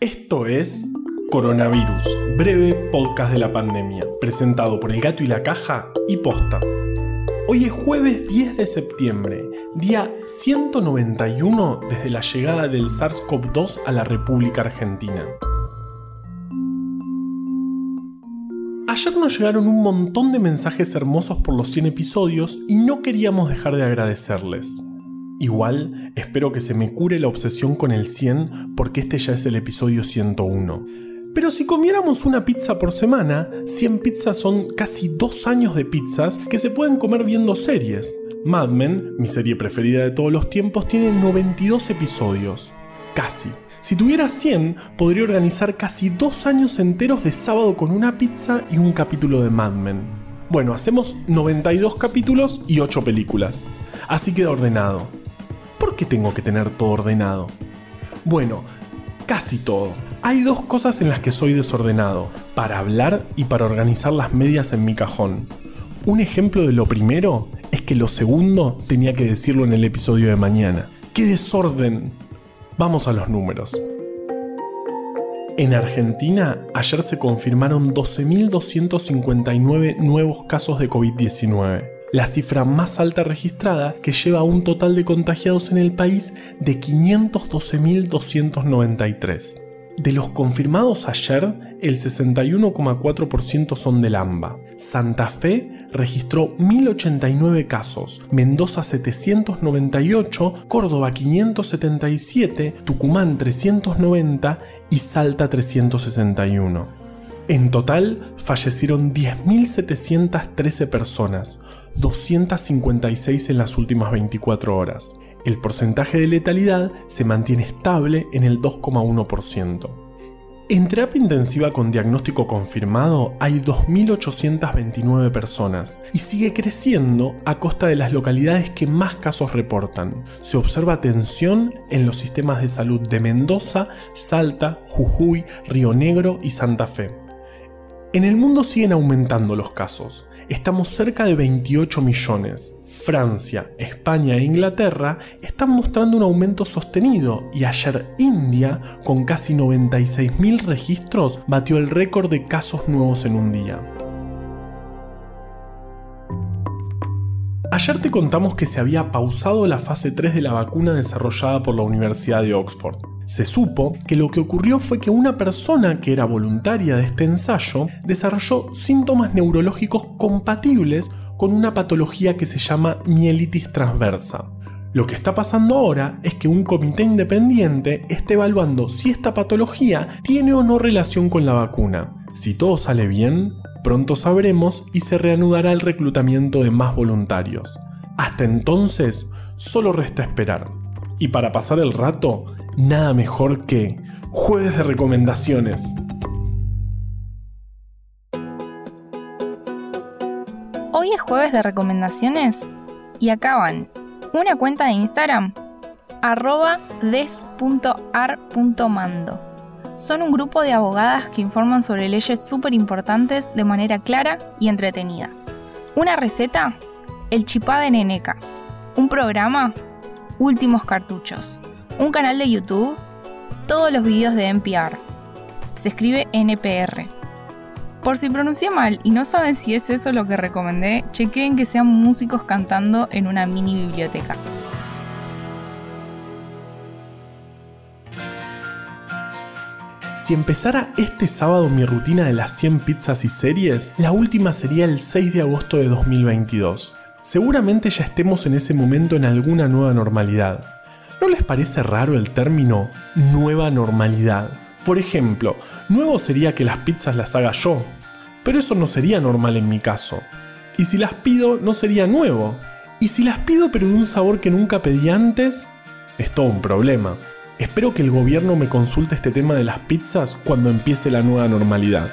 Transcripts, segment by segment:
Esto es Coronavirus, breve podcast de la pandemia, presentado por El Gato y la Caja y Posta. Hoy es jueves 10 de septiembre, día 191 desde la llegada del SARS-CoV-2 a la República Argentina. Ayer nos llegaron un montón de mensajes hermosos por los 100 episodios y no queríamos dejar de agradecerles. Igual, espero que se me cure la obsesión con el 100 porque este ya es el episodio 101. Pero si comiéramos una pizza por semana, 100 pizzas son casi dos años de pizzas que se pueden comer viendo series. Mad Men, mi serie preferida de todos los tiempos, tiene 92 episodios. Casi. Si tuviera 100, podría organizar casi dos años enteros de sábado con una pizza y un capítulo de Mad Men. Bueno, hacemos 92 capítulos y 8 películas. Así queda ordenado. ¿Por qué tengo que tener todo ordenado? Bueno, casi todo. Hay dos cosas en las que soy desordenado, para hablar y para organizar las medias en mi cajón. Un ejemplo de lo primero es que lo segundo tenía que decirlo en el episodio de mañana. ¡Qué desorden! Vamos a los números. En Argentina, ayer se confirmaron 12.259 nuevos casos de COVID-19 la cifra más alta registrada que lleva a un total de contagiados en el país de 512.293. De los confirmados ayer, el 61,4% son del AMBA. Santa Fe registró 1.089 casos, Mendoza 798, Córdoba 577, Tucumán 390 y Salta 361. En total fallecieron 10.713 personas, 256 en las últimas 24 horas. El porcentaje de letalidad se mantiene estable en el 2,1%. En terapia intensiva con diagnóstico confirmado hay 2.829 personas y sigue creciendo a costa de las localidades que más casos reportan. Se observa tensión en los sistemas de salud de Mendoza, Salta, Jujuy, Río Negro y Santa Fe. En el mundo siguen aumentando los casos. Estamos cerca de 28 millones. Francia, España e Inglaterra están mostrando un aumento sostenido y ayer India, con casi 96.000 registros, batió el récord de casos nuevos en un día. Ayer te contamos que se había pausado la fase 3 de la vacuna desarrollada por la Universidad de Oxford. Se supo que lo que ocurrió fue que una persona que era voluntaria de este ensayo desarrolló síntomas neurológicos compatibles con una patología que se llama mielitis transversa. Lo que está pasando ahora es que un comité independiente está evaluando si esta patología tiene o no relación con la vacuna. Si todo sale bien, pronto sabremos y se reanudará el reclutamiento de más voluntarios. Hasta entonces, solo resta esperar. Y para pasar el rato, nada mejor que jueves de recomendaciones. Hoy es jueves de recomendaciones y acaban una cuenta de Instagram arroba des.ar.mando. Son un grupo de abogadas que informan sobre leyes súper importantes de manera clara y entretenida. Una receta, el chipá de Neneca. Un programa, últimos cartuchos un canal de YouTube, todos los videos de NPR. Se escribe NPR. Por si pronuncié mal y no saben si es eso lo que recomendé, chequeen que sean músicos cantando en una mini biblioteca. Si empezara este sábado mi rutina de las 100 pizzas y series, la última sería el 6 de agosto de 2022. Seguramente ya estemos en ese momento en alguna nueva normalidad, ¿No les parece raro el término nueva normalidad? Por ejemplo, nuevo sería que las pizzas las haga yo, pero eso no sería normal en mi caso. Y si las pido, no sería nuevo. Y si las pido pero de un sabor que nunca pedí antes, es todo un problema. Espero que el gobierno me consulte este tema de las pizzas cuando empiece la nueva normalidad.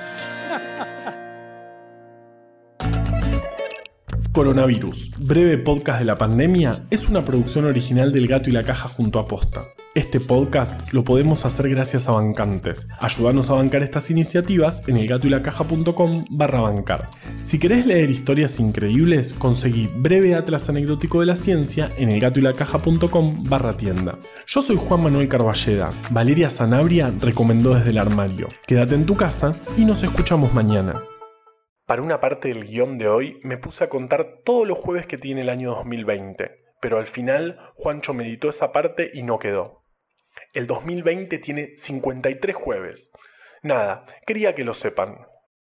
Coronavirus, breve podcast de la pandemia, es una producción original del Gato y la Caja junto a Posta. Este podcast lo podemos hacer gracias a bancantes. Ayúdanos a bancar estas iniciativas en elgatoylacaja.com barra bancar. Si querés leer historias increíbles, conseguí Breve Atlas Anecdótico de la Ciencia en elgatoylacaja.com barra tienda. Yo soy Juan Manuel Carballeda. Valeria Sanabria recomendó desde el armario. Quédate en tu casa y nos escuchamos mañana. Para una parte del guion de hoy me puse a contar todos los jueves que tiene el año 2020, pero al final Juancho meditó esa parte y no quedó. El 2020 tiene 53 jueves. Nada, quería que lo sepan.